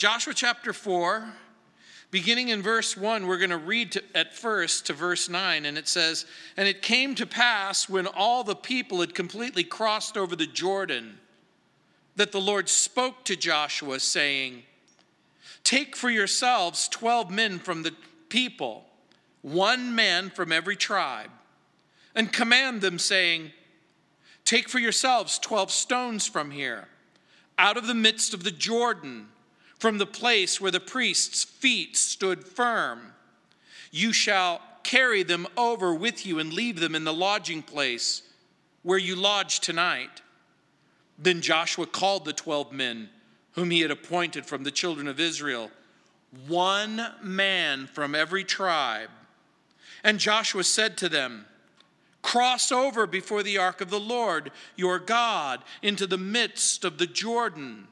Joshua chapter 4, beginning in verse 1, we're going to read at first to verse 9, and it says, And it came to pass when all the people had completely crossed over the Jordan that the Lord spoke to Joshua, saying, Take for yourselves 12 men from the people, one man from every tribe, and command them, saying, Take for yourselves 12 stones from here, out of the midst of the Jordan, from the place where the priest's feet stood firm. You shall carry them over with you and leave them in the lodging place where you lodge tonight. Then Joshua called the 12 men whom he had appointed from the children of Israel, one man from every tribe. And Joshua said to them, Cross over before the ark of the Lord your God into the midst of the Jordan.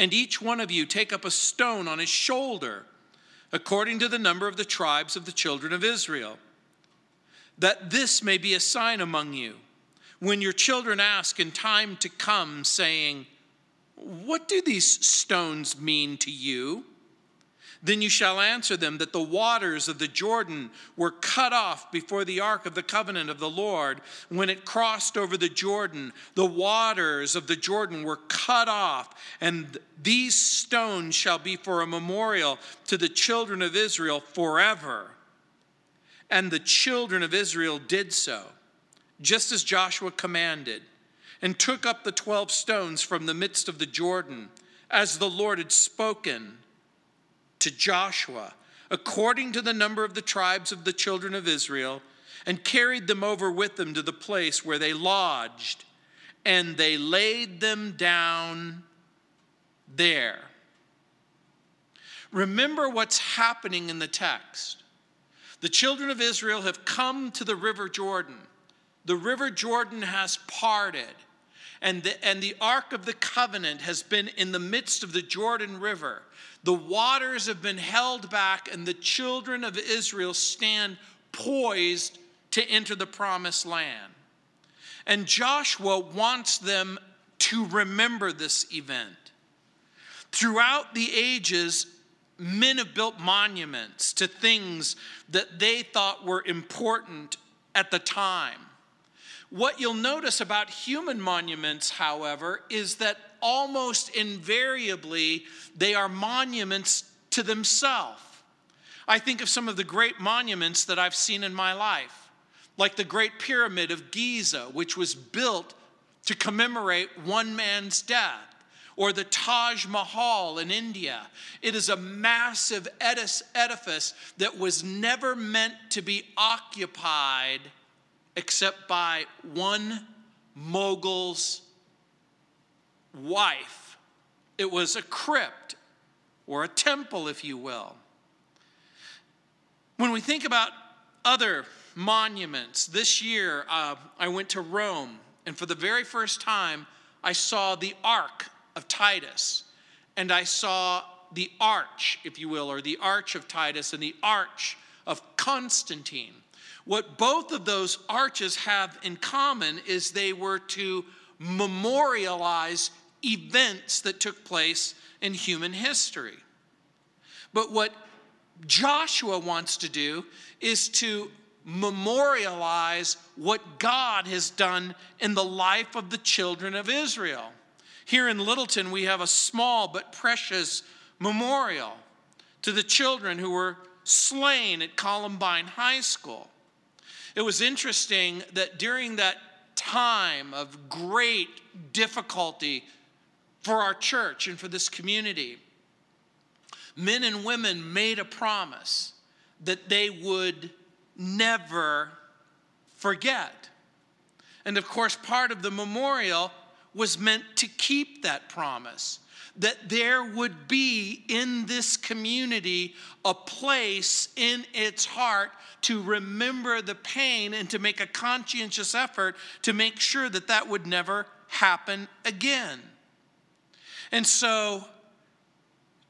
And each one of you take up a stone on his shoulder, according to the number of the tribes of the children of Israel, that this may be a sign among you. When your children ask in time to come, saying, What do these stones mean to you? Then you shall answer them that the waters of the Jordan were cut off before the ark of the covenant of the Lord. When it crossed over the Jordan, the waters of the Jordan were cut off, and these stones shall be for a memorial to the children of Israel forever. And the children of Israel did so, just as Joshua commanded, and took up the twelve stones from the midst of the Jordan, as the Lord had spoken to Joshua according to the number of the tribes of the children of Israel and carried them over with them to the place where they lodged, and they laid them down there. Remember what's happening in the text. The children of Israel have come to the River Jordan. The River Jordan has parted, and the, and the Ark of the Covenant has been in the midst of the Jordan River. The waters have been held back, and the children of Israel stand poised to enter the promised land. And Joshua wants them to remember this event. Throughout the ages, men have built monuments to things that they thought were important at the time. What you'll notice about human monuments, however, is that almost invariably they are monuments to themselves. I think of some of the great monuments that I've seen in my life, like the Great Pyramid of Giza, which was built to commemorate one man's death or the Taj Mahal in India. It is a massive edifice that was never meant to be occupied except by one mogul's wife. It was a crypt or a temple, if you will. When we think about other monuments, this year uh, I went to Rome, and for the very first time, I saw the Ark of Titus, and I saw the arch, if you will, or the arch of Titus and the arch of Constantine. What both of those arches have in common is they were to memorialize events that took place in human history. But what Joshua wants to do is to memorialize what God has done in the life of the children of Israel. Here in Littleton, we have a small but precious memorial to the children who were slain at Columbine High School. It was interesting that during that time of great difficulty for our church and for this community, men and women made a promise that they would never forget. And of course, part of the memorial was meant to keep that promise that there would be in this community a place in its heart to remember the pain and to make a conscientious effort to make sure that that would never happen again. And so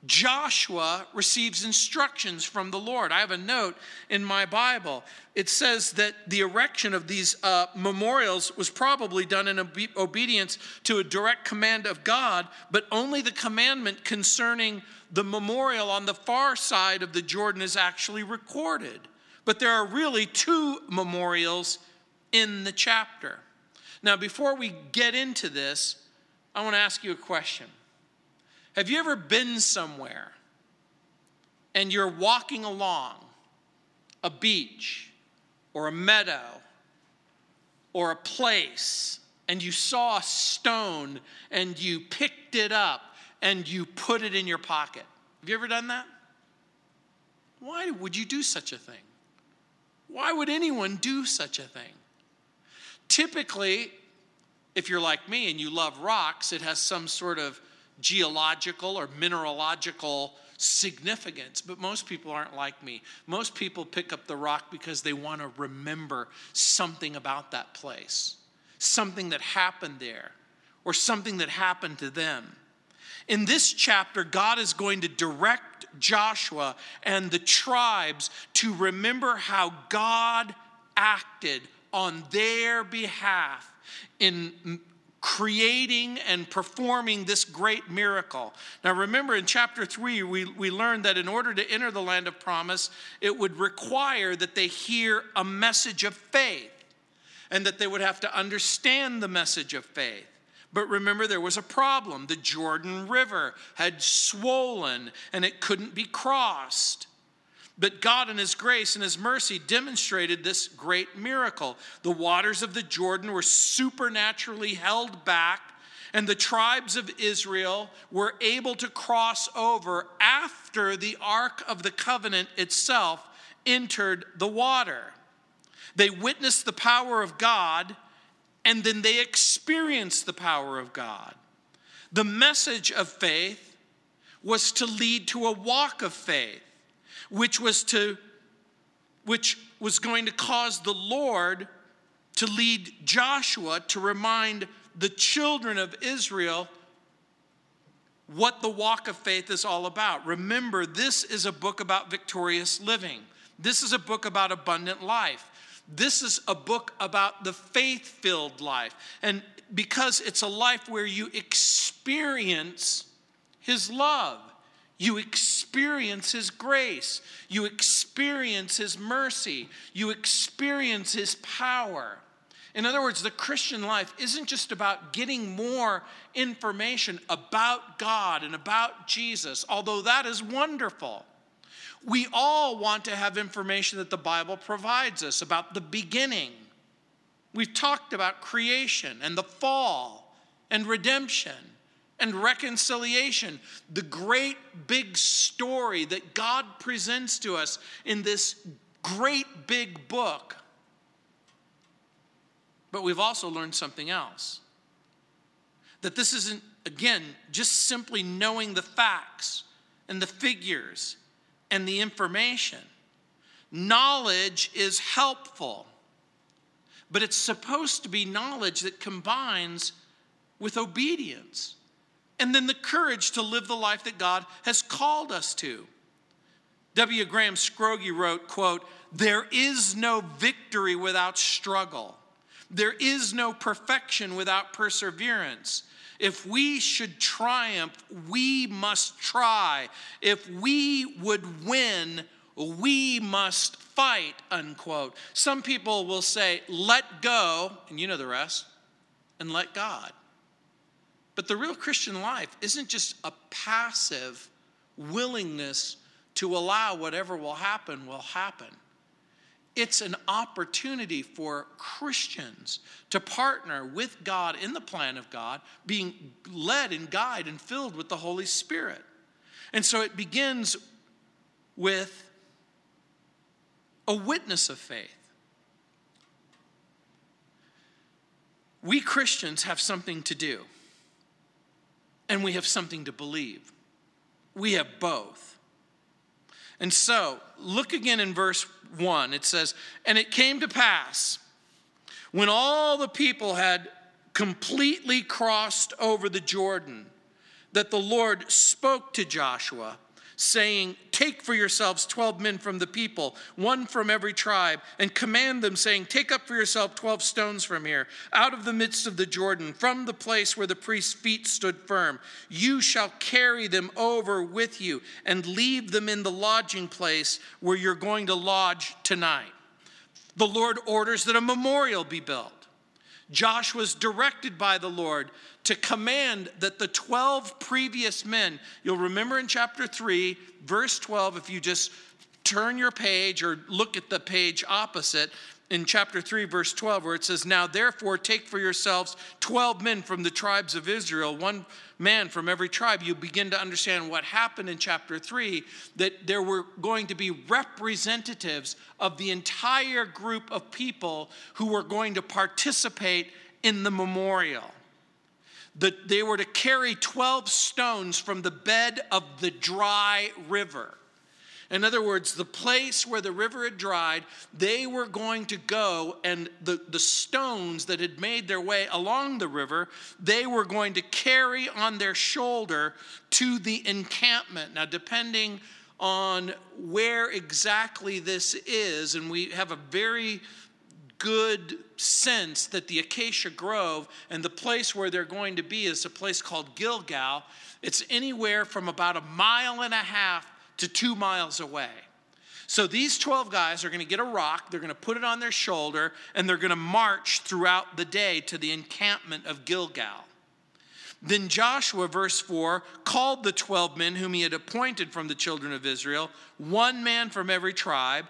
Joshua receives instructions from the Lord. I have a note in my Bible. It says that the erection of these uh, memorials was probably done in obe- obedience to a direct command of God, but only the commandment concerning the memorial on the far side of the Jordan is actually recorded. But there are really two memorials in the chapter. Now, before we get into this, I want to ask you a question. Have you ever been somewhere and you're walking along a beach or a meadow or a place and you saw a stone and you picked it up and you put it in your pocket? Have you ever done that? Why would you do such a thing? Why would anyone do such a thing? Typically, if you're like me and you love rocks, it has some sort of geological or mineralogical significance, but most people aren't like me. Most people pick up the rock because they want to remember something about that place, something that happened there, or something that happened to them. In this chapter, God is going to direct Joshua and the tribes to remember how God acted on their behalf in creating and performing this great miracle. Now, remember in chapter 3, we, we learned that in order to enter the land of promise, it would require that they hear a message of faith and that they would have to understand the message of faith. But remember, there was a problem. The Jordan River had swollen and it couldn't be crossed. But God, in His grace and His mercy, demonstrated this great miracle. The waters of the Jordan were supernaturally held back, and the tribes of Israel were able to cross over after the Ark of the Covenant itself entered the water. They witnessed the power of God, and then they experienced the power of God. The message of faith was to lead to a walk of faith which was to which was going to cause the Lord to lead Joshua to remind the children of Israel what the walk of faith is all about. Remember, this is a book about victorious living. This is a book about abundant life. This is a book about the faith filled life. And because it's a life where you experience His love. You experience His grace. You experience His mercy. You experience His power. In other words, the Christian life isn't just about getting more information about God and about Jesus, although that is wonderful. We all want to have information that the Bible provides us about the beginning. We've talked about creation and the fall and redemption and reconciliation, the great big story that God presents to us in this great big book. But we've also learned something else that this isn't, again, just simply knowing the facts and the figures and the information. Knowledge is helpful, but it's supposed to be knowledge that combines with obedience and then the courage to live the life that God has called us to. W. Graham Scroggie wrote, quote, there is no victory without struggle. There is no perfection without perseverance. If we should triumph, we must try. If we would win, we must fight, unquote. Some people will say, let go, and you know the rest, and let God. But the real Christian life isn't just a passive willingness to allow whatever will happen will happen. It's an opportunity for Christians to partner with God in the plan of God, being led and guided and filled with the Holy Spirit. And so it begins with a witness of faith. We Christians have something to do and we have something to believe. We have both. And so, look again in verse 1. It says, And it came to pass when all the people had completely crossed over the Jordan that the Lord spoke to Joshua saying, Take for yourselves 12 men from the people, one from every tribe, and command them, saying, Take up for yourself 12 stones from here, out of the midst of the Jordan, from the place where the priest's feet stood firm. You shall carry them over with you and leave them in the lodging place where you're going to lodge tonight. The Lord orders that a memorial be built. Joshua was directed by the Lord to command that the 12 previous men, you'll remember in chapter 3, verse 12, if you just turn your page or look at the page opposite, in chapter 3, verse 12, where it says, Now therefore take for yourselves 12 men from the tribes of Israel, one man from every tribe. You begin to understand what happened in chapter 3 that there were going to be representatives of the entire group of people who were going to participate in the memorial that they were to carry 12 stones from the bed of the dry river. In other words, the place where the river had dried, they were going to go, and the, the stones that had made their way along the river, they were going to carry on their shoulder to the encampment. Now, depending on where exactly this is, and we have a very good sense that the Acacia Grove and the place where they're going to be is a place called Gilgal. It's anywhere from about a mile and a half to two miles away. So these 12 guys are going to get a rock, they're going to put it on their shoulder, and they're going to march throughout the day to the encampment of Gilgal. Then Joshua, verse 4, called the 12 men whom he had appointed from the children of Israel, one man from every tribe,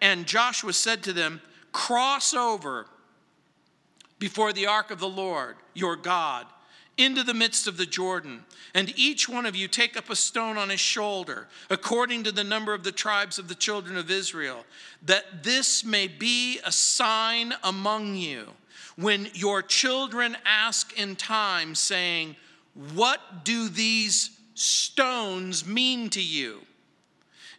and Joshua said to them, Cross over before the ark of the Lord your God into the midst of the Jordan, and each one of you take up a stone on his shoulder, according to the number of the tribes of the children of Israel, that this may be a sign among you. When your children ask in time, saying, What do these stones mean to you?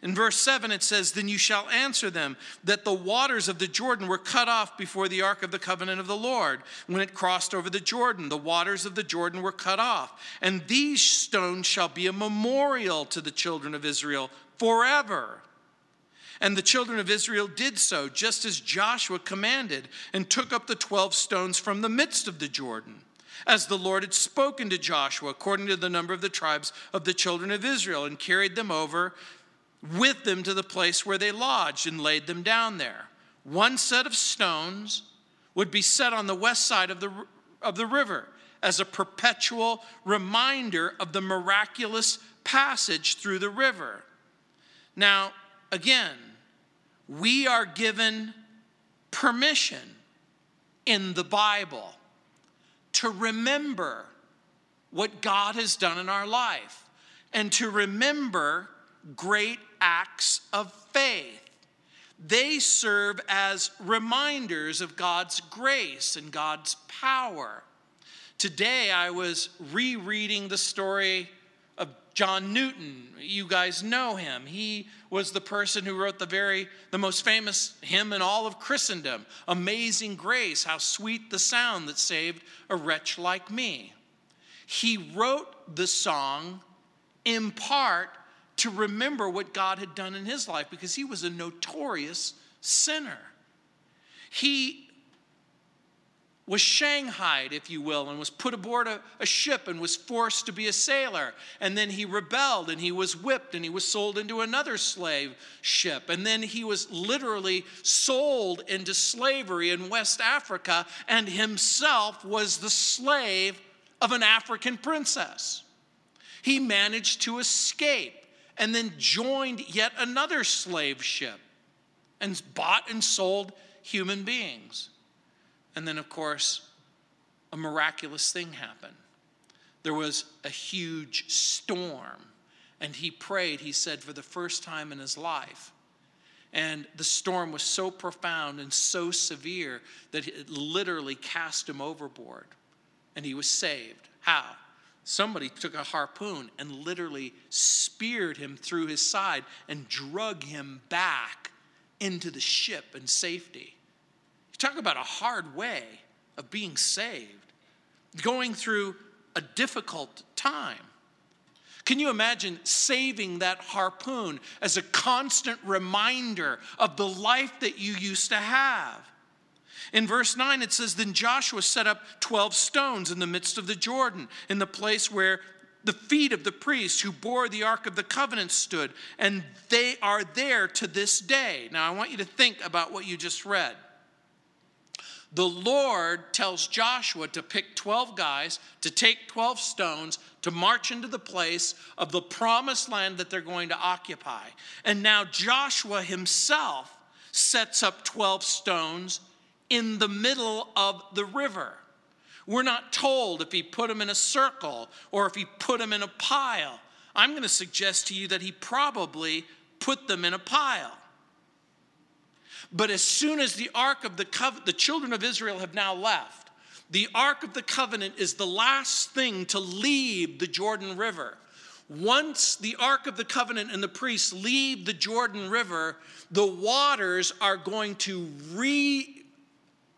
In verse 7, it says, Then you shall answer them that the waters of the Jordan were cut off before the ark of the covenant of the Lord. When it crossed over the Jordan, the waters of the Jordan were cut off. And these stones shall be a memorial to the children of Israel forever. And the children of Israel did so, just as Joshua commanded, and took up the 12 stones from the midst of the Jordan as the Lord had spoken to Joshua, according to the number of the tribes of the children of Israel, and carried them over with them to the place where they lodged and laid them down there. One set of stones would be set on the west side of the, of the river as a perpetual reminder of the miraculous passage through the river. Now, again, we are given permission in the Bible to remember what God has done in our life and to remember great acts of faith. They serve as reminders of God's grace and God's power. Today, I was rereading the story of John Newton. You guys know him. He was the person who wrote the very the most famous hymn in all of Christendom, Amazing Grace, how sweet the sound that saved a wretch like me. He wrote the song in part to remember what God had done in his life because he was a notorious sinner. He was shanghaied, if you will, and was put aboard a, a, ship and was forced to be a sailor. And then he rebelled and he was whipped and he was sold into another slave ship. And then he was literally sold into slavery in West Africa and himself was the slave of an African princess. He managed to escape and then joined yet another slave ship and bought and sold human beings. And then, of course, a miraculous thing happened. There was a huge storm, and he prayed, he said, for the first time in his life. And the storm was so profound and so severe that it literally cast him overboard, and he was saved. How? Somebody took a harpoon and literally speared him through his side and drug him back into the ship in safety. You talk about a hard way of being saved. Going through a difficult time. Can you imagine saving that harpoon as a constant reminder of the life that you used to have? In verse 9, it says, Then Joshua set up 12 stones in the midst of the Jordan, in the place where the feet of the priests who bore the Ark of the Covenant stood, and they are there to this day. Now, I want you to think about what you just read. The Lord tells Joshua to pick 12 guys, to take 12 stones, to march into the place of the promised land that they're going to occupy. And now Joshua himself sets up 12 stones in the middle of the river. We're not told if he put them in a circle or if he put them in a pile. I'm going to suggest to you that he probably put them in a pile. But as soon as the Ark of the Covenant, the children of Israel have now left, the Ark of the Covenant is the last thing to leave the Jordan River. Once the Ark of the Covenant and the priests leave the Jordan River, the waters are going to re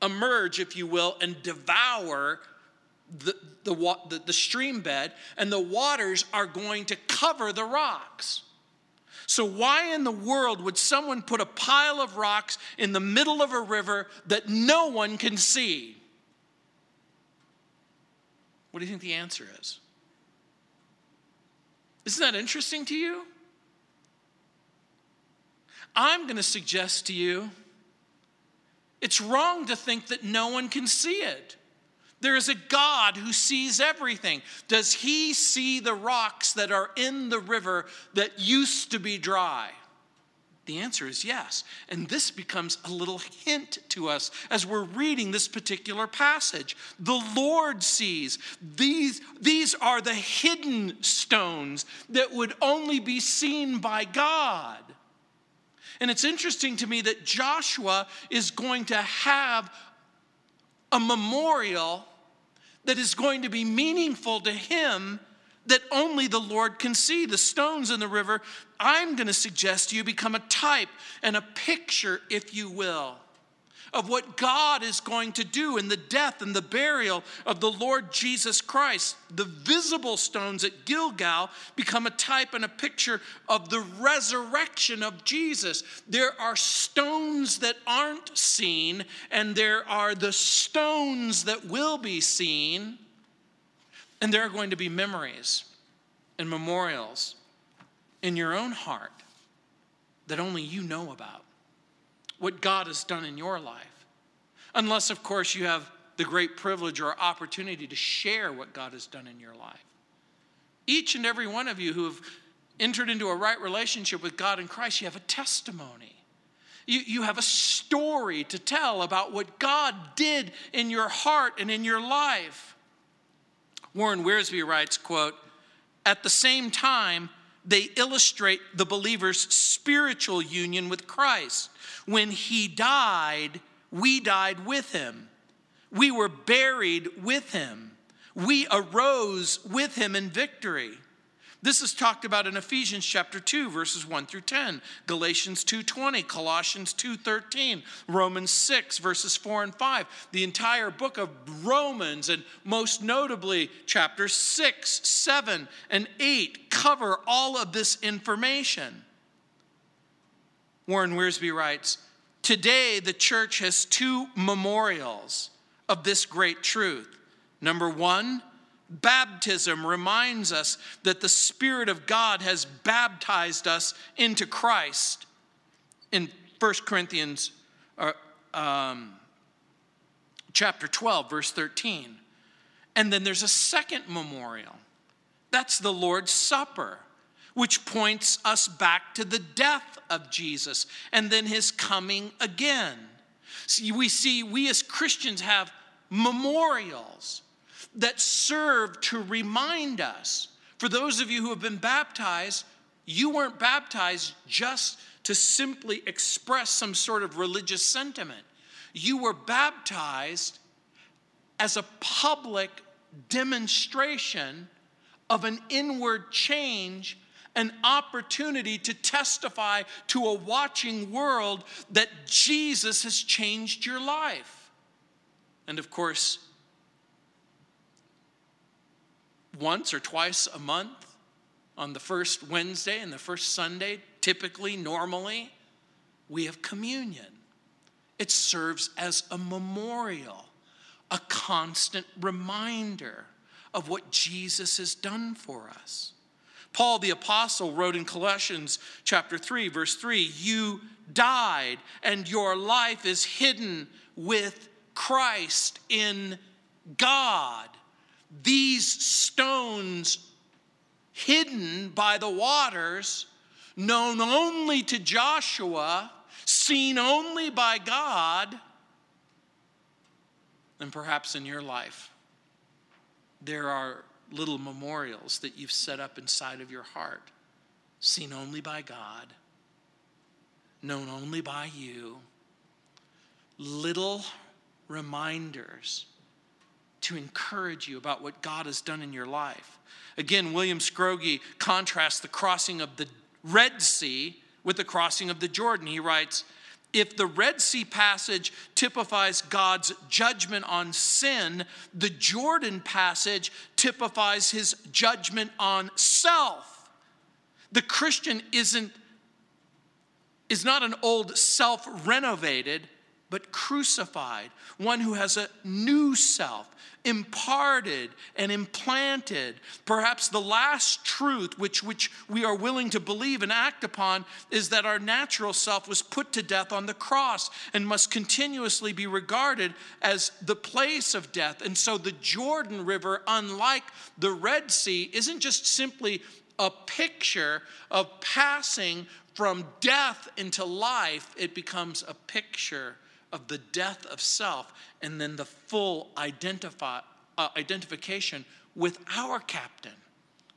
emerge, if you will, and devour the, the, the, the stream bed, and the waters are going to cover the rocks. So, why in the world would someone put a pile of rocks in the middle of a river that no one can see? What do you think the answer is? Isn't that interesting to you? I'm going to suggest to you it's wrong to think that no one can see it. There is a God who sees everything. Does he see the rocks that are in the river that used to be dry? The answer is yes. And this becomes a little hint to us as we're reading this particular passage. The Lord sees. These, these are the hidden stones that would only be seen by God. And it's interesting to me that Joshua is going to have a memorial that is going to be meaningful to him that only the Lord can see. The stones in the river, I'm going to suggest you, become a type and a picture, if you will, of what God is going to do in the death and the burial of the Lord Jesus Christ. The visible stones at Gilgal become a type and a picture of the resurrection of Jesus. There are stones that aren't seen, and there are the stones that will be seen, and there are going to be memories and memorials in your own heart that only you know about what God has done in your life. Unless, of course, you have the great privilege or opportunity to share what God has done in your life. Each and every one of you who have entered into a right relationship with God in Christ, you have a testimony. You, you have a story to tell about what God did in your heart and in your life. Warren Wiersbe writes, quote, at the same time, they illustrate the believer's spiritual union with Christ. When he died, we died with him. We were buried with him. We arose with him in victory. This is talked about in Ephesians chapter 2 verses 1 through 10, Galatians 2:20, Colossians 2:13, Romans 6 verses 4 and 5. The entire book of Romans and most notably chapters 6, 7 and 8 cover all of this information. Warren Wiersbe writes, "Today the church has two memorials of this great truth. Number 1, Baptism reminds us that the Spirit of God has baptized us into Christ. In 1 Corinthians uh, um, chapter 12, verse 13. And then there's a second memorial. That's the Lord's Supper, which points us back to the death of Jesus and then his coming again. See, we see we as Christians have memorials that serve to remind us. For those of you who have been baptized, you weren't baptized just to simply express some sort of religious sentiment. You were baptized as a public demonstration of an inward change, an opportunity to testify to a watching world that Jesus has changed your life. And of course, once or twice a month on the first Wednesday and the first Sunday, typically, normally, we have communion. It serves as a memorial, a constant reminder of what Jesus has done for us. Paul the apostle wrote in Colossians chapter 3 verse 3, you died and your life is hidden with Christ in God. These stones hidden by the waters, known only to Joshua, seen only by God, and perhaps in your life, there are little memorials that you've set up inside of your heart, seen only by God, known only by you. Little reminders to encourage you about what God has done in your life. Again, William Scroggie contrasts the crossing of the Red Sea with the crossing of the Jordan. He writes, if the Red Sea passage typifies God's judgment on sin, the Jordan passage typifies his judgment on self. The Christian isn't is not an old self renovated, but crucified, one who has a new self, imparted and implanted. Perhaps the last truth which, which we are willing to believe and act upon is that our natural self was put to death on the cross and must continuously be regarded as the place of death. And so the Jordan River, unlike the Red Sea, isn't just simply a picture of passing from death into life, it becomes a picture of the death of self and then the full identify, uh, identification with our captain,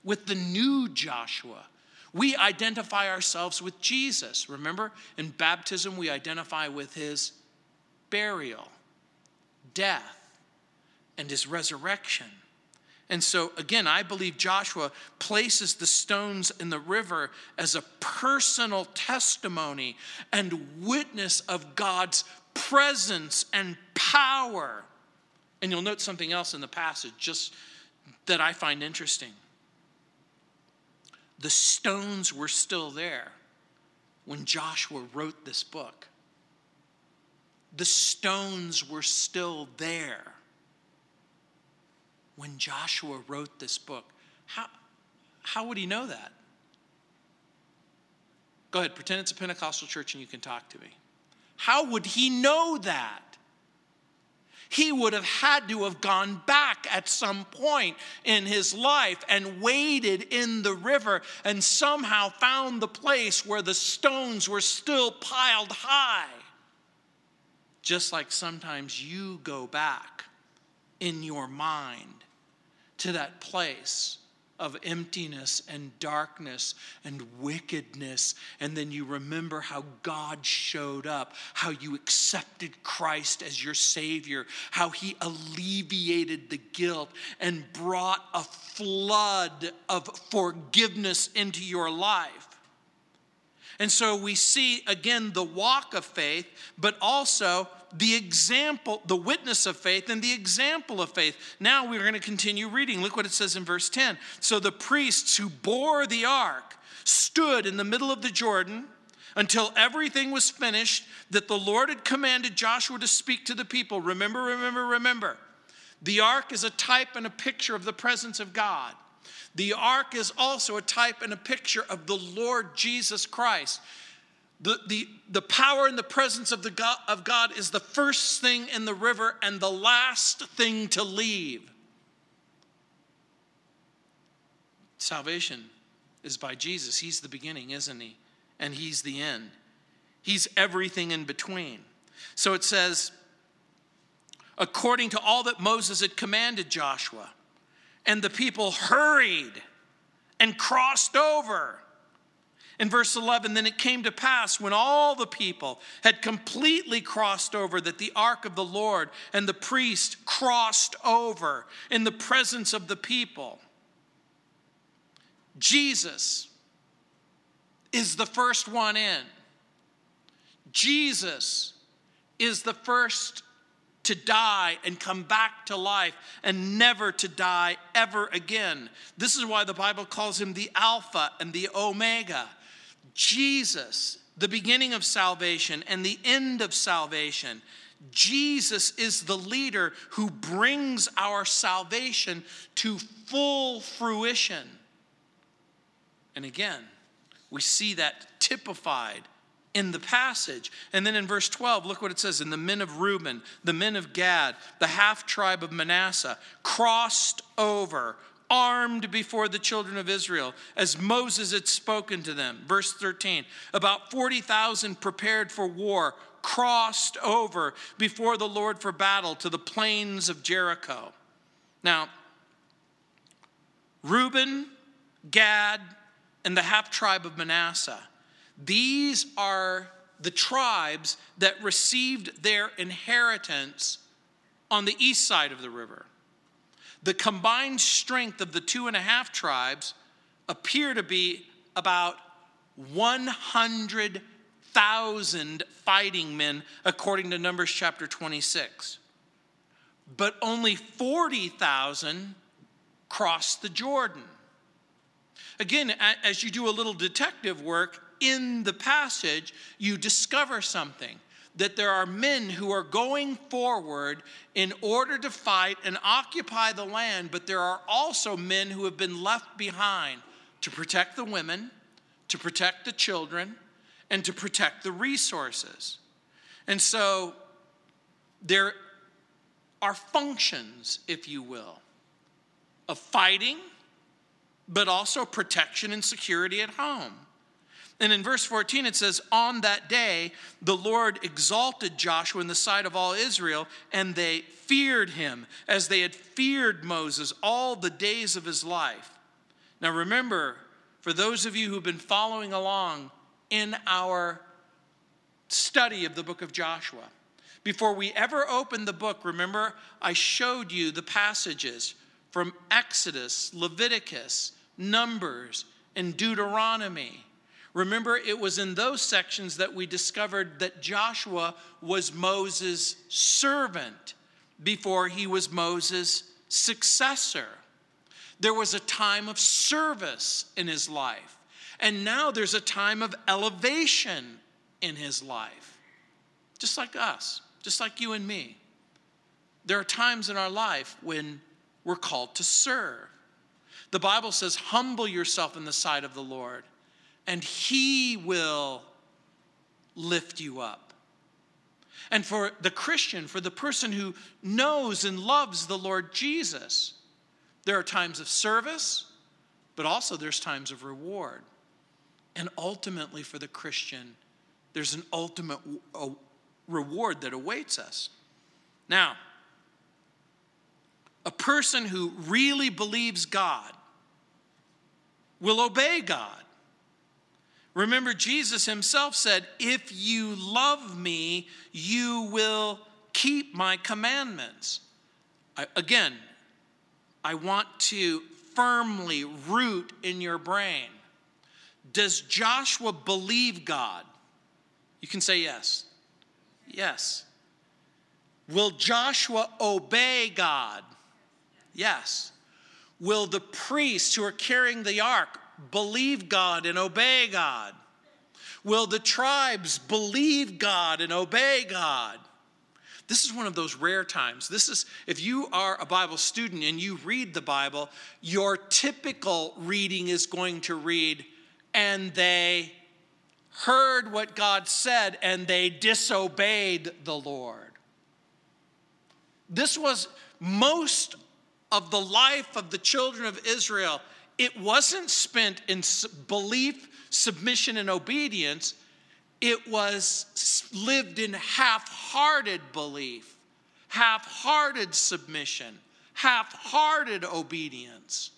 with the new Joshua. We identify ourselves with Jesus. Remember, in baptism, we identify with his burial, death, and his resurrection. And so, again, I believe Joshua places the stones in the river as a personal testimony and witness of God's presence and power. And you'll note something else in the passage just that I find interesting. The stones were still there when Joshua wrote this book. The stones were still there when Joshua wrote this book. How, how would he know that? Go ahead, pretend it's a Pentecostal church and you can talk to me. How would he know that? He would have had to have gone back at some point in his life and waded in the river and somehow found the place where the stones were still piled high. Just like sometimes you go back in your mind to that place of emptiness and darkness and wickedness. And then you remember how God showed up, how you accepted Christ as your Savior, how He alleviated the guilt and brought a flood of forgiveness into your life. And so we see again the walk of faith, but also the example, the witness of faith, and the example of faith. Now we're going to continue reading. Look what it says in verse 10. So the priests who bore the ark stood in the middle of the Jordan until everything was finished that the Lord had commanded Joshua to speak to the people. Remember, remember, remember. The ark is a type and a picture of the presence of God. The ark is also a type and a picture of the Lord Jesus Christ. The, the, the power and the presence of, the God, of God is the first thing in the river and the last thing to leave. Salvation is by Jesus. He's the beginning, isn't he? And he's the end. He's everything in between. So it says, according to all that Moses had commanded Joshua, and the people hurried and crossed over. In verse 11, then it came to pass when all the people had completely crossed over that the ark of the Lord and the priest crossed over in the presence of the people. Jesus is the first one in. Jesus is the first to die and come back to life and never to die ever again. This is why the Bible calls him the Alpha and the Omega. Jesus, the beginning of salvation and the end of salvation. Jesus is the leader who brings our salvation to full fruition. And again, we see that typified in the passage. And then in verse 12, look what it says And the men of Reuben, the men of Gad, the half tribe of Manasseh crossed over, armed before the children of Israel, as Moses had spoken to them. Verse 13 About 40,000 prepared for war crossed over before the Lord for battle to the plains of Jericho. Now, Reuben, Gad, and the half tribe of Manasseh these are the tribes that received their inheritance on the east side of the river. The combined strength of the two and a half tribes appear to be about 100,000 fighting men, according to Numbers chapter 26. But only 40,000 crossed the Jordan. Again, as you do a little detective work, in the passage, you discover something that there are men who are going forward in order to fight and occupy the land, but there are also men who have been left behind to protect the women, to protect the children, and to protect the resources. And so there are functions, if you will, of fighting, but also protection and security at home. And in verse 14, it says, On that day, the Lord exalted Joshua in the sight of all Israel, and they feared him as they had feared Moses all the days of his life. Now, remember, for those of you who've been following along in our study of the book of Joshua, before we ever opened the book, remember, I showed you the passages from Exodus, Leviticus, Numbers, and Deuteronomy Remember, it was in those sections that we discovered that Joshua was Moses' servant before he was Moses' successor. There was a time of service in his life, and now there's a time of elevation in his life. Just like us, just like you and me. There are times in our life when we're called to serve. The Bible says, Humble yourself in the sight of the Lord and He will lift you up. And for the Christian, for the person who knows and loves the Lord Jesus, there are times of service, but also there's times of reward. And ultimately, for the Christian, there's an ultimate reward that awaits us. Now, a person who really believes God will obey God. Remember, Jesus himself said, If you love me, you will keep my commandments. I, again, I want to firmly root in your brain. Does Joshua believe God? You can say yes. Yes. Will Joshua obey God? Yes. Will the priests who are carrying the ark believe God and obey God? Will the tribes believe God and obey God? This is one of those rare times. This is, if you are a Bible student and you read the Bible, your typical reading is going to read, and they heard what God said and they disobeyed the Lord. This was most of the life of the children of Israel it wasn't spent in belief, submission, and obedience. It was lived in half hearted belief, half hearted submission, half hearted obedience.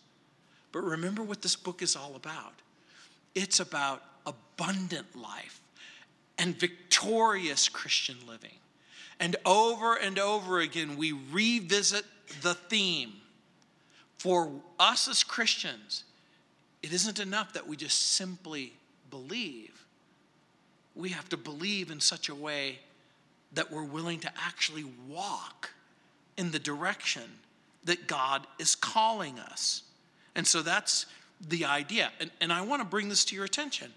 But remember what this book is all about it's about abundant life and victorious Christian living. And over and over again, we revisit the theme for us as Christians, it isn't enough that we just simply believe. We have to believe in such a way that we're willing to actually walk in the direction that God is calling us. And so that's the idea. And, and I want to bring this to your attention.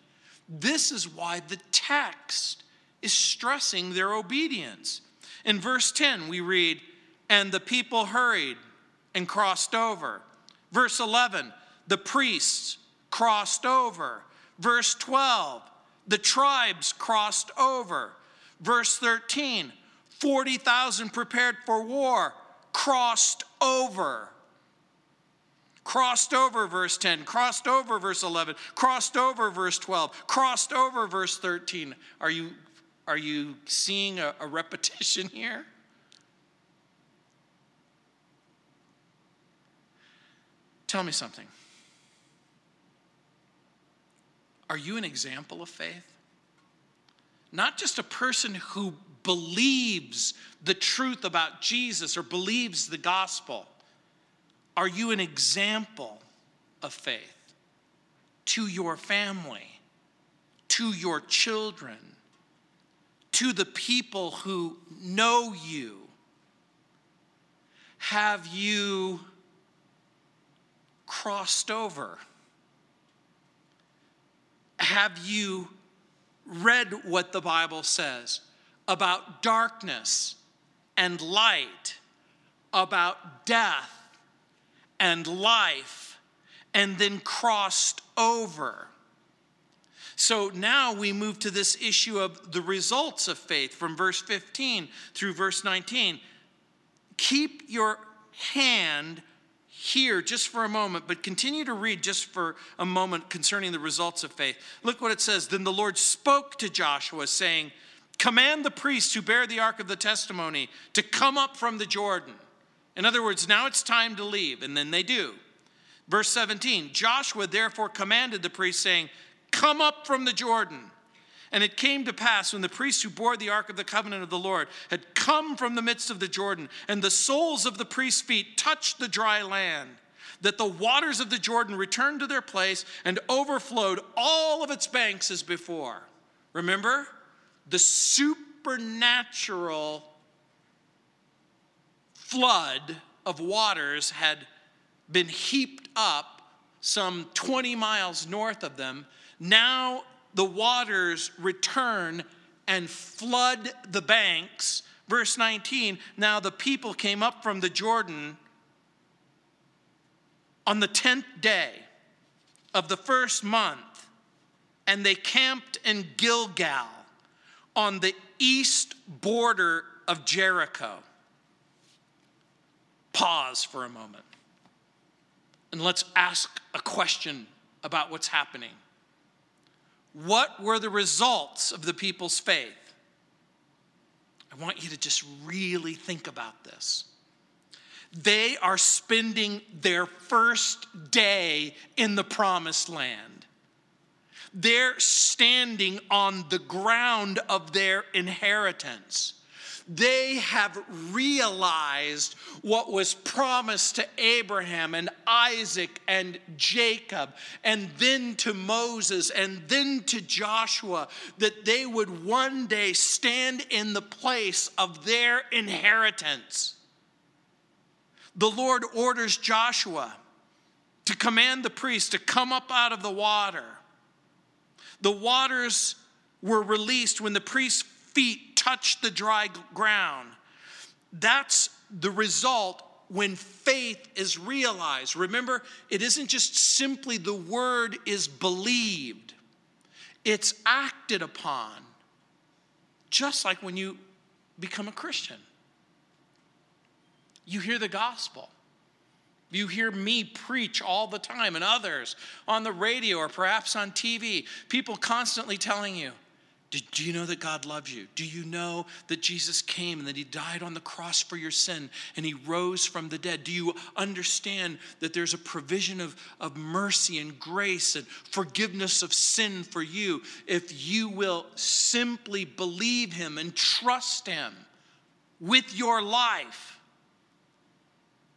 This is why the text is stressing their obedience. In verse 10, we read, And the people hurried and crossed over. Verse 11, the priests crossed over. Verse 12, the tribes crossed over. Verse 13, 40,000 prepared for war crossed over. Crossed over, verse 10, crossed over, verse 11, crossed over, verse 12, crossed over, verse 13. Are you, are you seeing a, a repetition here? Tell me something. Are you an example of faith? Not just a person who believes the truth about Jesus or believes the gospel. Are you an example of faith to your family, to your children, to the people who know you? Have you crossed over? Have you read what the Bible says about darkness and light, about death and life, and then crossed over? So now we move to this issue of the results of faith from verse 15 through verse 19. Keep your hand here just for a moment, but continue to read just for a moment concerning the results of faith. Look what it says. Then the Lord spoke to Joshua, saying, Command the priests who bear the ark of the testimony to come up from the Jordan. In other words, now it's time to leave, and then they do. Verse 17 Joshua therefore commanded the priests, saying, Come up from the Jordan. And it came to pass when the priests who bore the ark of the covenant of the Lord had come from the midst of the Jordan, and the soles of the priests' feet touched the dry land, that the waters of the Jordan returned to their place and overflowed all of its banks as before. Remember? The supernatural flood of waters had been heaped up some 20 miles north of them. Now the waters return and flood the banks. Verse 19 Now the people came up from the Jordan on the 10th day of the first month, and they camped in Gilgal on the east border of Jericho. Pause for a moment and let's ask a question about what's happening. What were the results of the people's faith? I want you to just really think about this. They are spending their first day in the promised land. They're standing on the ground of their inheritance they have realized what was promised to Abraham and Isaac and Jacob, and then to Moses, and then to Joshua, that they would one day stand in the place of their inheritance. The Lord orders Joshua to command the priest to come up out of the water. The waters were released when the priest's feet touch the dry ground. That's the result when faith is realized. Remember, it isn't just simply the word is believed, it's acted upon, just like when you become a Christian. You hear the gospel. You hear me preach all the time and others on the radio or perhaps on TV. People constantly telling you, do you know that God loves you? Do you know that Jesus came and that He died on the cross for your sin and He rose from the dead? Do you understand that there's a provision of, of mercy and grace and forgiveness of sin for you if you will simply believe Him and trust Him with your life?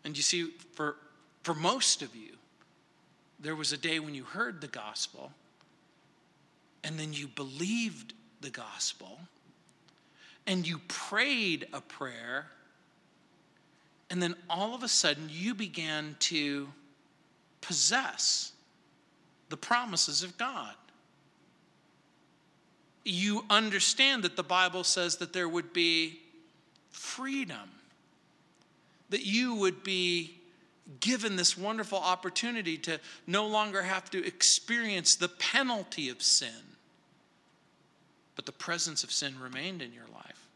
And you see, for, for most of you, there was a day when you heard the gospel and then you believed the gospel. and you prayed a prayer, and then all of a sudden you began to possess the promises of God. You understand that the Bible says that there would be freedom, that you would be given this wonderful opportunity to no longer have to experience the penalty of sin. But the presence of sin remained in your life,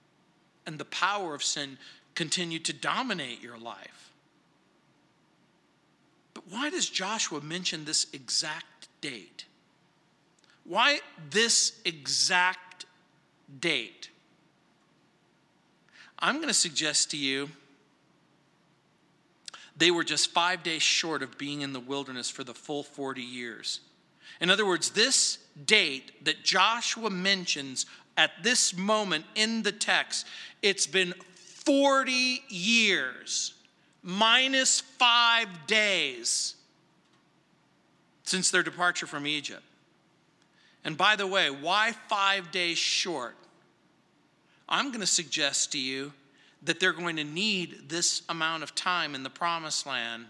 and the power of sin continued to dominate your life. But why does Joshua mention this exact date? Why this exact date? I'm going to suggest to you they were just five days short of being in the wilderness for the full 40 years. In other words, this date that Joshua mentions at this moment in the text, it's been 40 years minus five days since their departure from Egypt. And by the way, why five days short? I'm going to suggest to you that they're going to need this amount of time in the promised land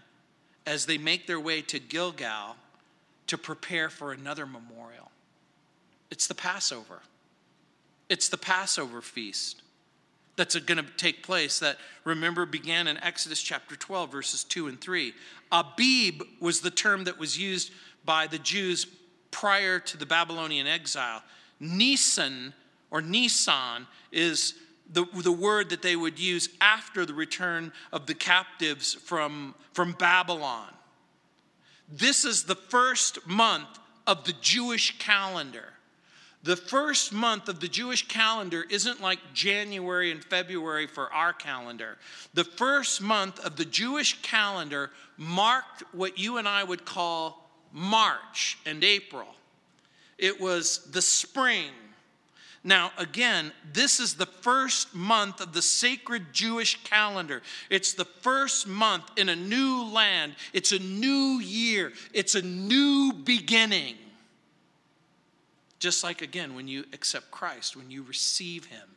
as they make their way to Gilgal to prepare for another memorial. It's the Passover. It's the Passover feast that's going to take place that remember began in Exodus chapter 12 verses 2 and 3. Abib was the term that was used by the Jews prior to the Babylonian exile. Nisan or Nisan is the, the word that they would use after the return of the captives from, from Babylon. This is the first month of the Jewish calendar. The first month of the Jewish calendar isn't like January and February for our calendar. The first month of the Jewish calendar marked what you and I would call March and April. It was the spring now, again, this is the first month of the sacred Jewish calendar. It's the first month in a new land. It's a new year. It's a new beginning. Just like, again, when you accept Christ, when you receive Him,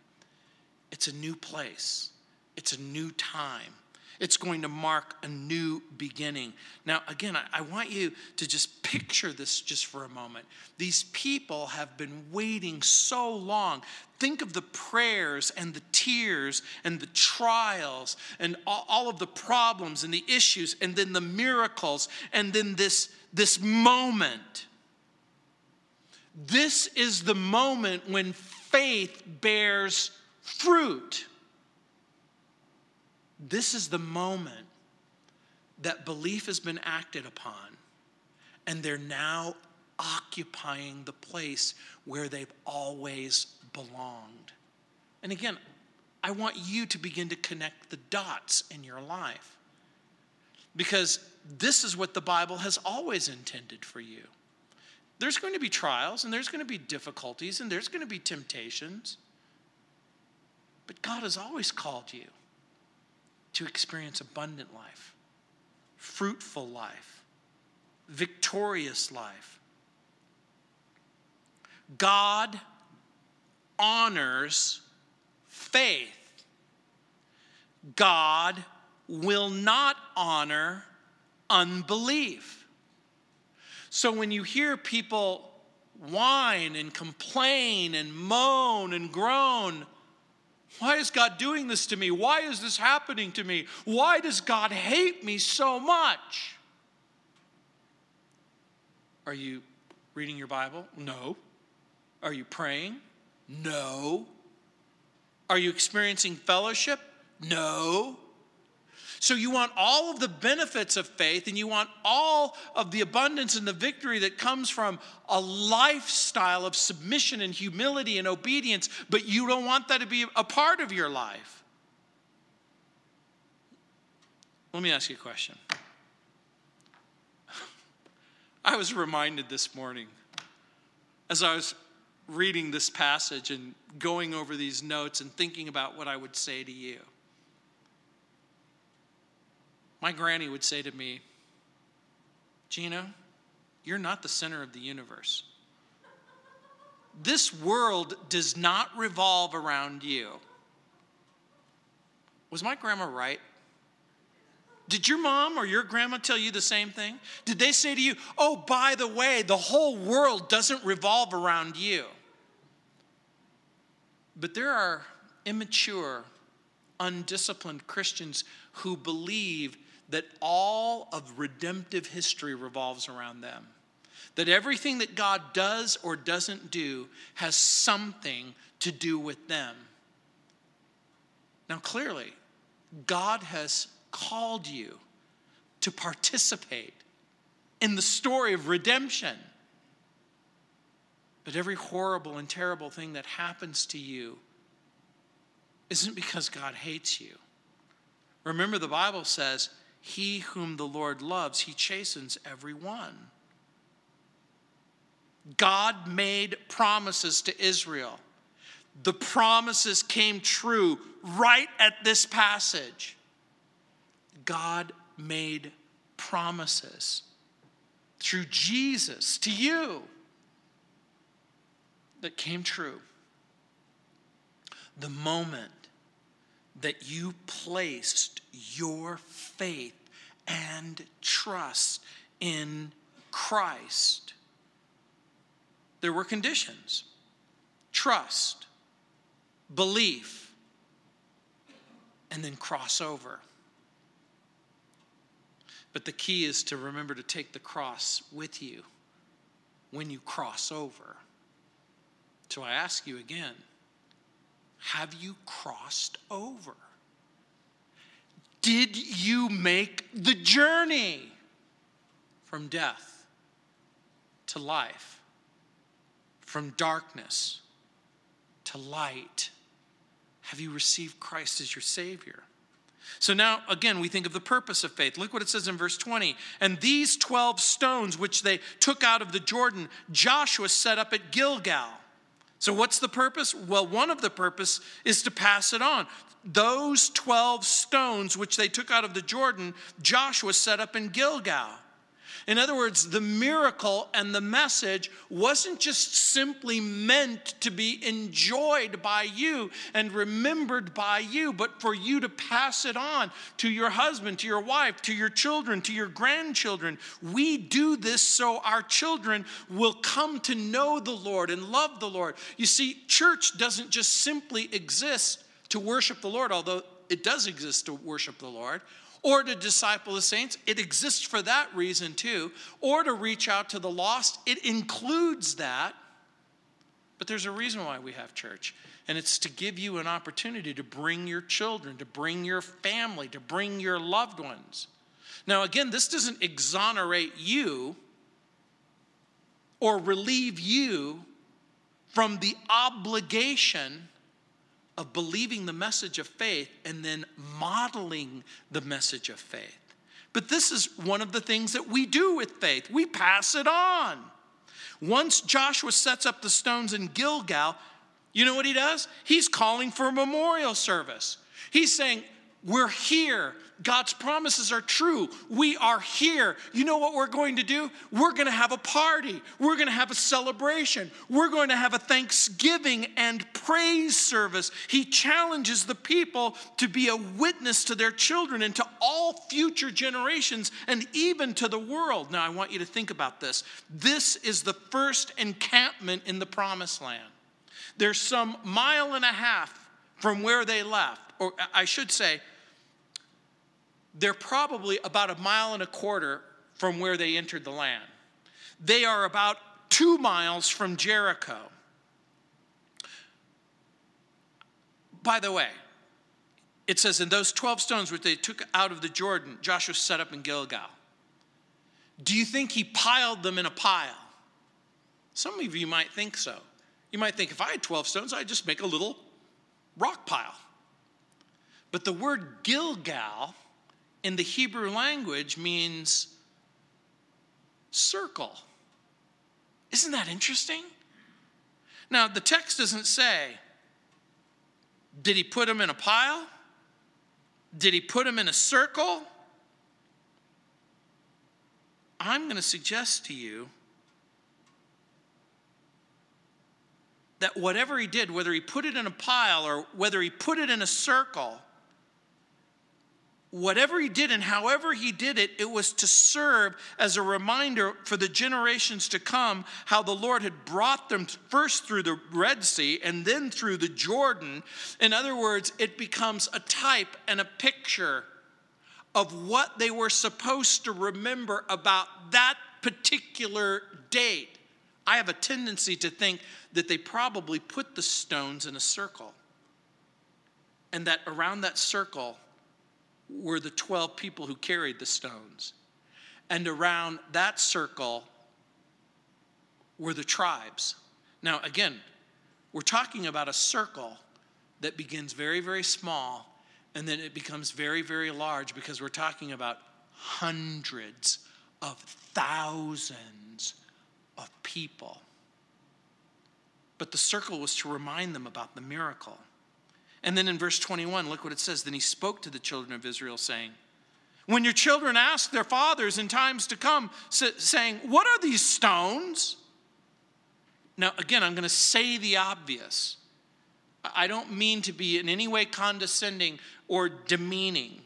it's a new place, it's a new time. It's going to mark a new beginning. Now, again, I, I, want you to just picture this just for a moment. These people have been waiting so long. Think of the prayers and the tears and the trials and all, all of the problems and the issues and then the miracles and then this, this moment. This is the moment when faith bears fruit. This is the moment that belief has been acted upon, and they're now occupying the place where they've always belonged. And again, I want you to begin to connect the dots in your life because this is what the Bible has always intended for you. There's going to be trials and there's going to be difficulties and there's going to be temptations, but God has always called you to experience abundant life, fruitful life, victorious life. God honors faith. God will not honor unbelief. So when you hear people whine and complain and moan and groan, why is God doing this to me? Why is this happening to me? Why does God hate me so much? Are you reading your Bible? No. Are you praying? No. Are you experiencing fellowship? No. So you want all of the benefits of faith and you want all of the abundance and the victory that comes from a lifestyle of submission and humility and obedience, but you don't want that to be a part of your life. Let me ask you a question. I was reminded this morning as I was reading this passage and going over these notes and thinking about what I would say to you. My granny would say to me, Gino, you're not the center of the universe. This world does not revolve around you. Was my grandma right? Did your mom or your grandma tell you the same thing? Did they say to you, oh, by the way, the whole world doesn't revolve around you? But there are immature, undisciplined Christians who believe that all of redemptive history revolves around them. That everything that God does or doesn't do has something to do with them. Now, clearly, God has called you to participate in the story of redemption. But every horrible and terrible thing that happens to you isn't because God hates you. Remember, the Bible says, He whom the Lord loves, he chastens every one. God made promises to Israel. The promises came true right at this passage. God made promises through Jesus to you that came true. The moment that you placed your faith and trust in Christ, there were conditions trust, belief, and then cross over. But the key is to remember to take the cross with you when you cross over. So I ask you again have you crossed over? Did you make the journey from death to life, from darkness to light? Have you received Christ as your Savior? So now, again, we think of the purpose of faith. Look what it says in verse 20. And these 12 stones which they took out of the Jordan, Joshua set up at Gilgal. So, what's the purpose? Well, one of the purpose is to pass it on. Those 12 stones which they took out of the Jordan, Joshua set up in Gilgal. In other words, the miracle and the message wasn't just simply meant to be enjoyed by you and remembered by you, but for you to pass it on to your husband, to your wife, to your children, to your grandchildren. We do this so our children will come to know the Lord and love the Lord. You see, church doesn't just simply exist to worship the Lord, although it does exist to worship the Lord or to disciple the saints. It exists for that reason too, or to reach out to the lost. It includes that. But there's a reason why we have church, and it's to give you an opportunity to bring your children, to bring your family, to bring your loved ones. Now, again, this doesn't exonerate you or relieve you from the obligation of believing the message of faith and then modeling the message of faith. But this is one of the things that we do with faith we pass it on. Once Joshua sets up the stones in Gilgal, you know what he does? He's calling for a memorial service. He's saying, We're here. God's promises are true. We are here. You know what we're going to do? We're going to have a party. We're going to have a celebration. We're going to have a thanksgiving and praise service. He challenges the people to be a witness to their children and to all future generations and even to the world. Now, I want you to think about this. This is the first encampment in the promised land. There's some mile and a half from where they left, or I should say, they're probably about a mile and a quarter from where they entered the land. They are about two miles from Jericho. By the way, it says, in those 12 stones which they took out of the Jordan, Joshua set up in Gilgal. Do you think he piled them in a pile? Some of you might think so. You might think if I had 12 stones, I'd just make a little rock pile. But the word Gilgal in the Hebrew language means circle. Isn't that interesting? Now, the text doesn't say, did he put them in a pile? Did he put them in a circle? I'm going to suggest to you that whatever he did, whether he put it in a pile or whether he put it in a circle, whatever he did and however he did it, it was to serve as a reminder for the generations to come how the Lord had brought them first through the Red Sea and then through the Jordan. In other words, it becomes a type and a picture of what they were supposed to remember about that particular date. I have a tendency to think that they probably put the stones in a circle. And that around that circle, were the 12 people who carried the stones. And around that circle were the tribes. Now, again, we're talking about a circle that begins very, very small and then it becomes very, very large because we're talking about hundreds of thousands of people. But the circle was to remind them about the miracle. And then in verse 21, look what it says. Then he spoke to the children of Israel, saying, When your children ask their fathers in times to come, saying, What are these stones? Now, again, I'm going to say the obvious. I don't mean to be in any way condescending or demeaning,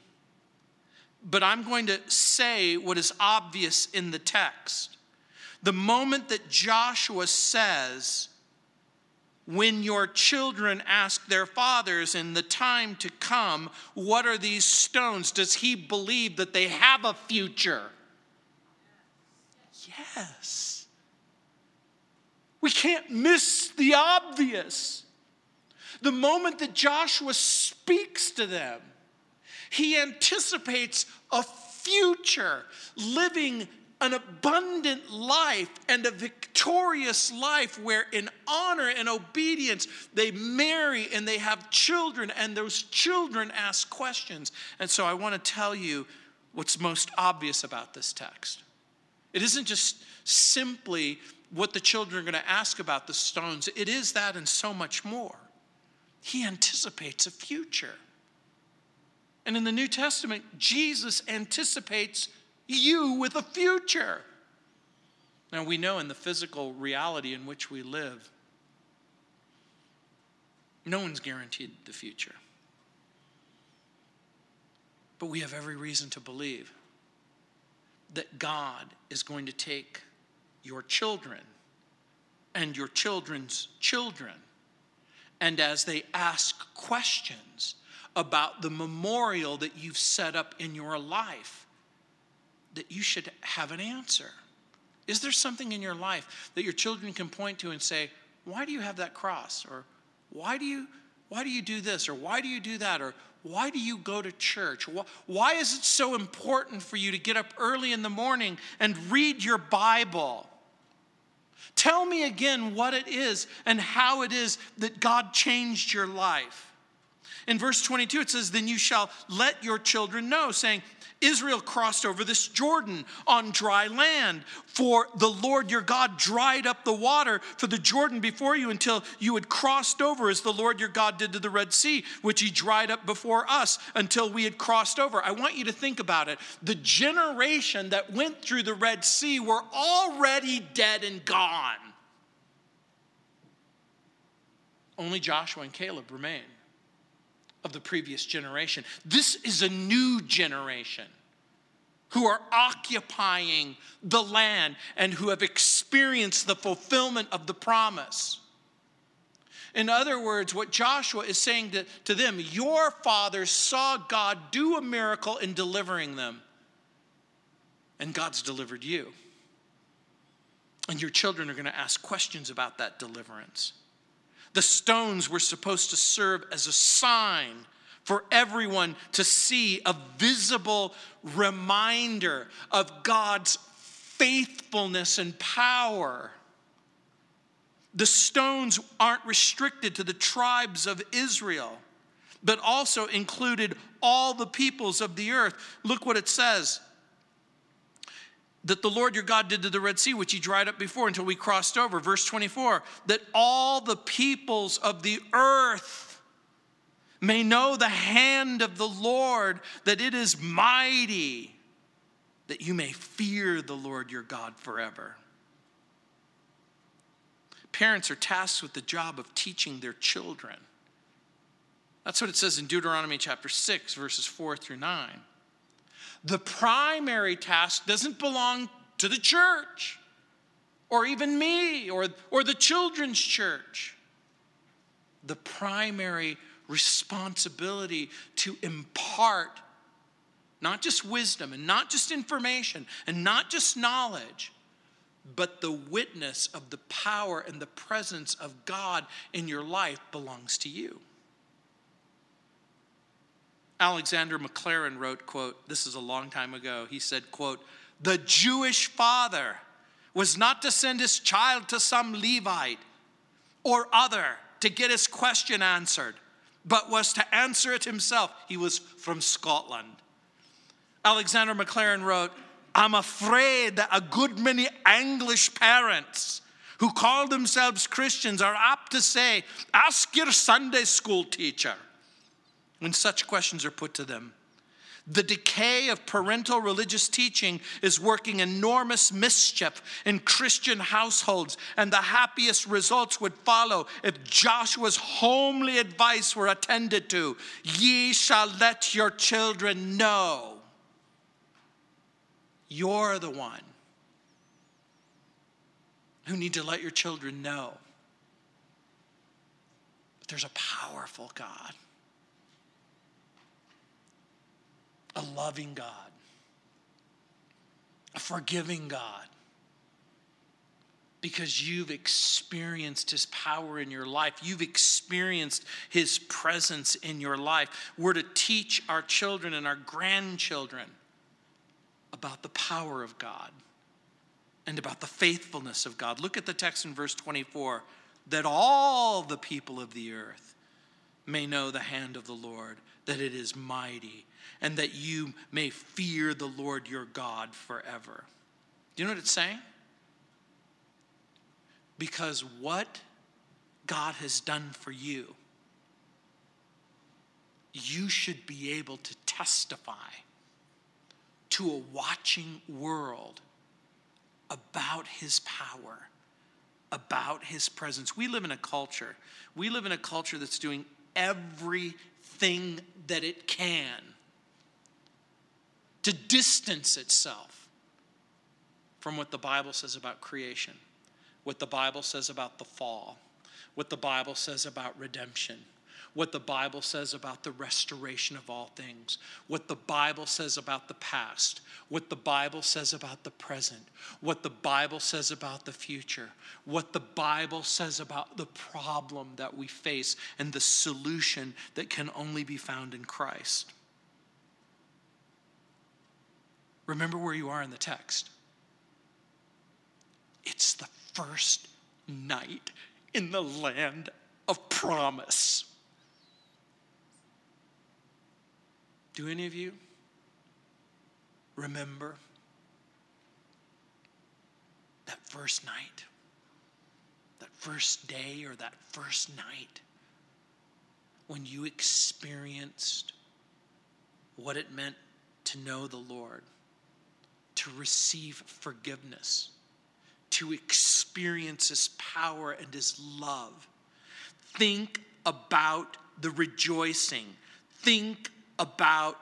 but I'm going to say what is obvious in the text. The moment that Joshua says, when your children ask their fathers in the time to come, What are these stones? Does he believe that they have a future? Yes. We can't miss the obvious. The moment that Joshua speaks to them, he anticipates a future living an abundant life and a victorious life where, in honor and obedience, they marry and they have children, and those children ask questions. And so, I want to tell you what's most obvious about this text. It isn't just simply what the children are going to ask about the stones, it is that and so much more. He anticipates a future. And in the New Testament, Jesus anticipates you with a future. Now, we know in the physical reality in which we live, no one's guaranteed the future. But we have every reason to believe that God is going to take your children and your children's children, and as they ask questions about the memorial that you've set up in your life, that you should have an answer. Is there something in your life that your children can point to and say, why do you have that cross? Or why do you why do you do this? Or why do you do that? Or why do you go to church? Why is it so important for you to get up early in the morning and read your Bible? Tell me again what it is and how it is that God changed your life. In verse 22, it says, Then you shall let your children know, saying, Israel crossed over this Jordan on dry land. For the Lord your God dried up the water for the Jordan before you until you had crossed over, as the Lord your God did to the Red Sea, which he dried up before us until we had crossed over. I want you to think about it. The generation that went through the Red Sea were already dead and gone. Only Joshua and Caleb remained of the previous generation. This is a new generation who are occupying the land and who have experienced the fulfillment of the promise. In other words, what Joshua is saying to, to them, your fathers saw God do a miracle in delivering them, and God's delivered you. And your children are going to ask questions about that deliverance. The stones were supposed to serve as a sign for everyone to see a visible reminder of God's faithfulness and power. The stones aren't restricted to the tribes of Israel, but also included all the peoples of the earth. Look what it says that the Lord your God did to the Red Sea, which he dried up before until we crossed over. Verse 24, that all the peoples of the earth may know the hand of the Lord, that it is mighty, that you may fear the Lord your God forever. Parents are tasked with the job of teaching their children. That's what it says in Deuteronomy chapter 6, verses 4 through 9. The primary task doesn't belong to the church or even me or, or the children's church. The primary responsibility to impart not just wisdom and not just information and not just knowledge, but the witness of the power and the presence of God in your life belongs to you. Alexander Maclaren wrote, quote, this is a long time ago. He said, quote, the Jewish father was not to send his child to some Levite or other to get his question answered, but was to answer it himself. He was from Scotland. Alexander Maclaren wrote, I'm afraid that a good many English parents who call themselves Christians are apt to say, Ask your Sunday school teacher when such questions are put to them. The decay of parental religious teaching is working enormous mischief in Christian households, and the happiest results would follow if Joshua's homely advice were attended to. Ye shall let your children know. You're the one who need to let your children know. But there's a powerful God a loving God, a forgiving God, because you've experienced His power in your life. You've experienced His presence in your life. We're to teach our children and our grandchildren about the power of God and about the faithfulness of God. Look at the text in verse 24 that all the people of the earth may know the hand of the Lord, that it is mighty and that you may fear the Lord your God forever. Do you know what it's saying? Because what God has done for you, you should be able to testify to a watching world about his power, about his presence. We live in a culture, we live in a culture that's doing everything that it can to distance itself from what the Bible says about creation, what the Bible says about the fall, what the Bible says about redemption, what the Bible says about the restoration of all things, what the Bible says about the past, what the Bible says about the present, what the Bible says about the future, what the Bible says about the problem that we face, and the solution that can only be found in Christ. Remember where you are in the text. It's the first night in the land of promise. Do any of you remember that first night? That first day or that first night when you experienced what it meant to know the Lord? To receive forgiveness, to experience His power and His love. Think about the rejoicing. Think about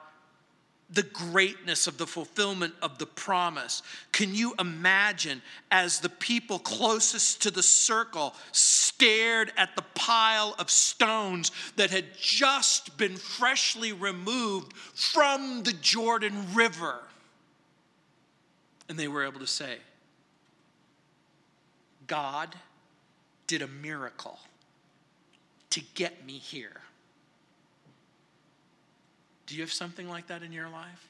the greatness of the fulfillment of the promise. Can you imagine as the people closest to the circle stared at the pile of stones that had just been freshly removed from the Jordan River? And they were able to say, God did a miracle to get me here. Do you have something like that in your life?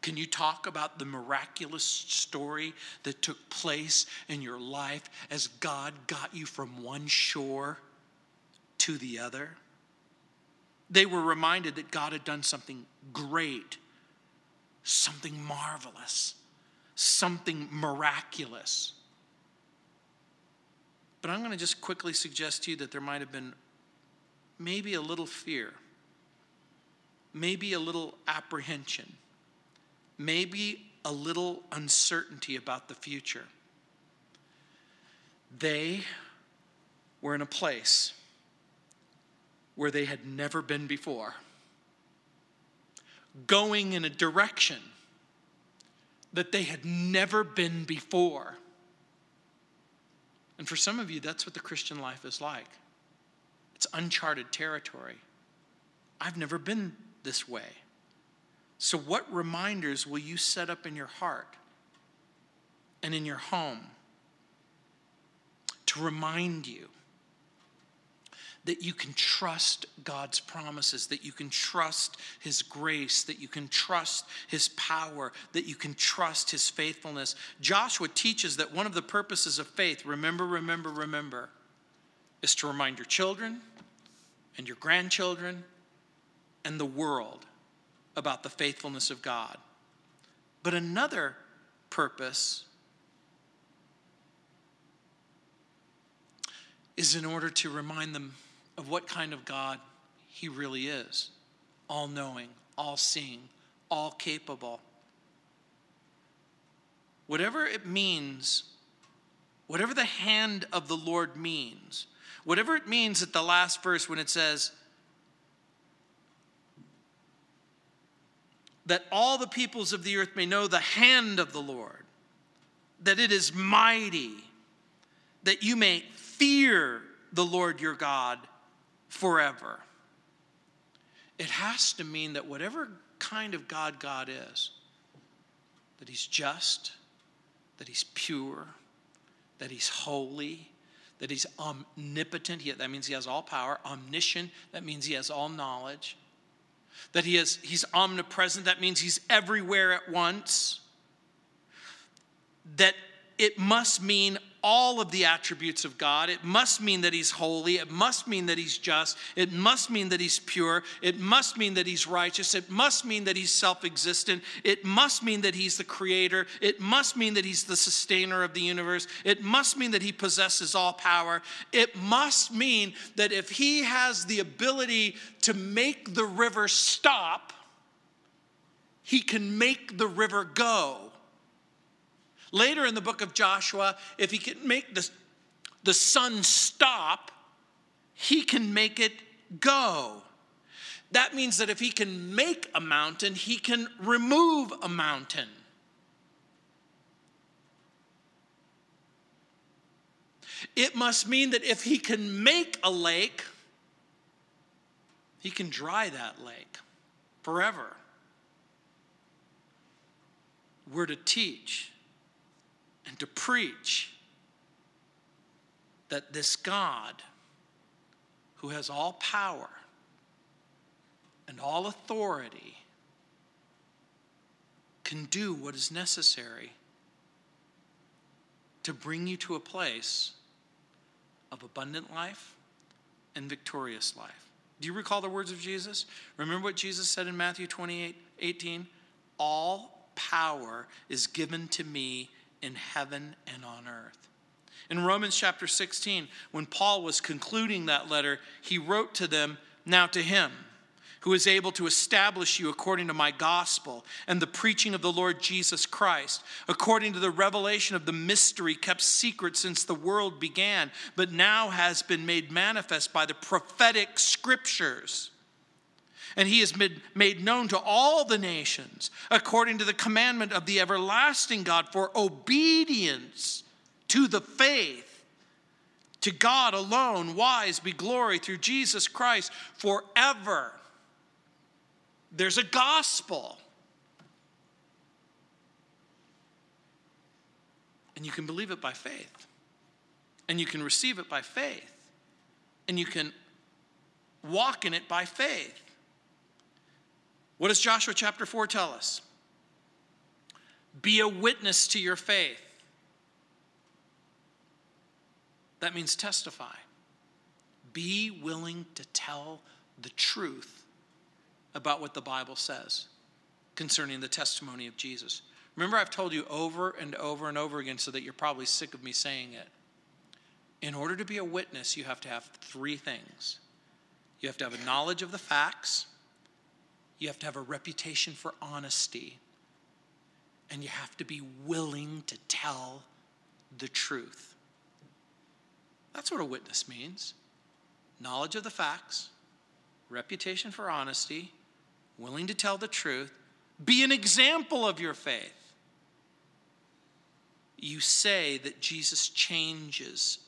Can you talk about the miraculous story that took place in your life as God got you from one shore to the other? They were reminded that God had done something great, something marvelous something miraculous. But I'm going to just quickly suggest to you that there might have been maybe a little fear, maybe a little apprehension, maybe a little uncertainty about the future. They were in a place where they had never been before. going in a direction that they had never been before. And for some of you, that's what the Christian life is like it's uncharted territory. I've never been this way. So, what reminders will you set up in your heart and in your home to remind you that you can trust God's promises, that you can trust His grace, that you can trust His power, that you can trust His faithfulness. Joshua teaches that one of the purposes of faith, remember, remember, remember, is to remind your children and your grandchildren and the world about the faithfulness of God. But another purpose is in order to remind them of what kind of God He really is all knowing, all seeing, all capable. Whatever it means, whatever the hand of the Lord means, whatever it means at the last verse when it says, that all the peoples of the earth may know the hand of the Lord, that it is mighty, that you may fear the Lord your God forever. It has to mean that whatever kind of God God is, that He's just, that He's pure, that He's holy, that He's omnipotent, that means He has all power, omniscient, that means He has all knowledge, that he is, He's omnipresent, that means He's everywhere at once, that it must mean all of the attributes of God. It must mean that He's holy. It must mean that He's just. It must mean that He's pure. It must mean that He's righteous. It must mean that He's self existent. It must mean that He's the creator. It must mean that He's the sustainer of the universe. It must mean that He possesses all power. It must mean that if He has the ability to make the river stop, He can make the river go. Later in the book of Joshua, if he can make the, the sun stop, he can make it go. That means that if he can make a mountain, he can remove a mountain. It must mean that if he can make a lake, he can dry that lake forever. We're to teach and to preach that this God, who has all power and all authority, can do what is necessary to bring you to a place of abundant life and victorious life. Do you recall the words of Jesus? Remember what Jesus said in Matthew 28 18? All power is given to me in heaven and on earth. In Romans chapter 16, when Paul was concluding that letter, he wrote to them, Now to him who is able to establish you according to my gospel and the preaching of the Lord Jesus Christ, according to the revelation of the mystery kept secret since the world began, but now has been made manifest by the prophetic scriptures and he has made known to all the nations according to the commandment of the everlasting God for obedience to the faith. To God alone, wise be glory through Jesus Christ forever. There's a gospel. And you can believe it by faith. And you can receive it by faith. And you can walk in it by faith. What does Joshua chapter 4 tell us? Be a witness to your faith. That means testify. Be willing to tell the truth about what the Bible says concerning the testimony of Jesus. Remember, I've told you over and over and over again so that you're probably sick of me saying it. In order to be a witness, you have to have three things you have to have a knowledge of the facts, you have to have a reputation for honesty, and you have to be willing to tell the truth. That's what a witness means knowledge of the facts, reputation for honesty, willing to tell the truth, be an example of your faith. You say that Jesus changes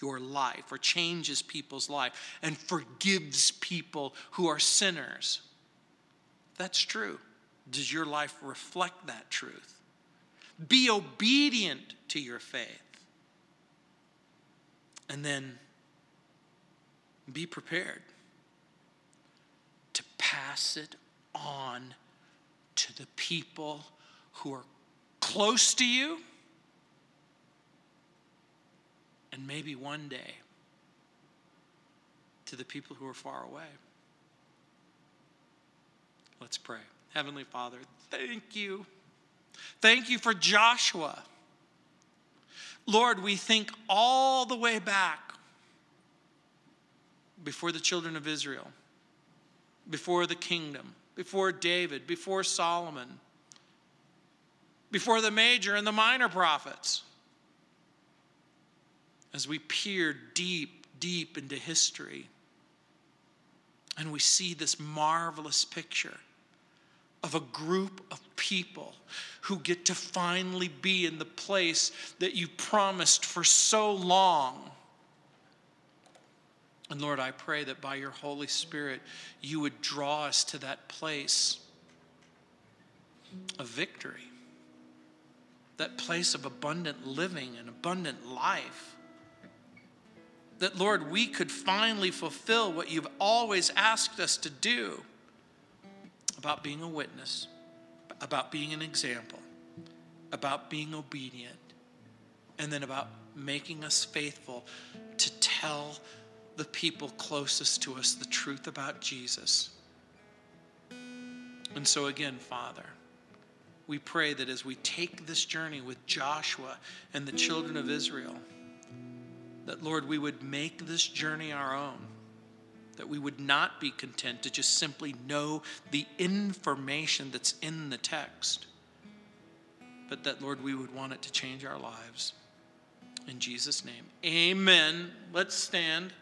your life or changes people's life and forgives people who are sinners. That's true. Does your life reflect that truth? Be obedient to your faith. And then be prepared to pass it on to the people who are close to you and maybe one day to the people who are far away. Let's pray. Heavenly Father, thank you. Thank you for Joshua. Lord, we think all the way back before the children of Israel, before the kingdom, before David, before Solomon, before the major and the minor prophets. As we peer deep, deep into history, and we see this marvelous picture of a group of people who get to finally be in the place that you promised for so long. And Lord, I pray that by your Holy Spirit, you would draw us to that place of victory, that place of abundant living and abundant life. That, Lord, we could finally fulfill what you've always asked us to do about being a witness, about being an example, about being obedient, and then about making us faithful to tell the people closest to us the truth about Jesus. And so, again, Father, we pray that as we take this journey with Joshua and the children of Israel, that, Lord, we would make this journey our own that we would not be content to just simply know the information that's in the text, but that, Lord, we would want it to change our lives. In Jesus' name, amen. Let's stand.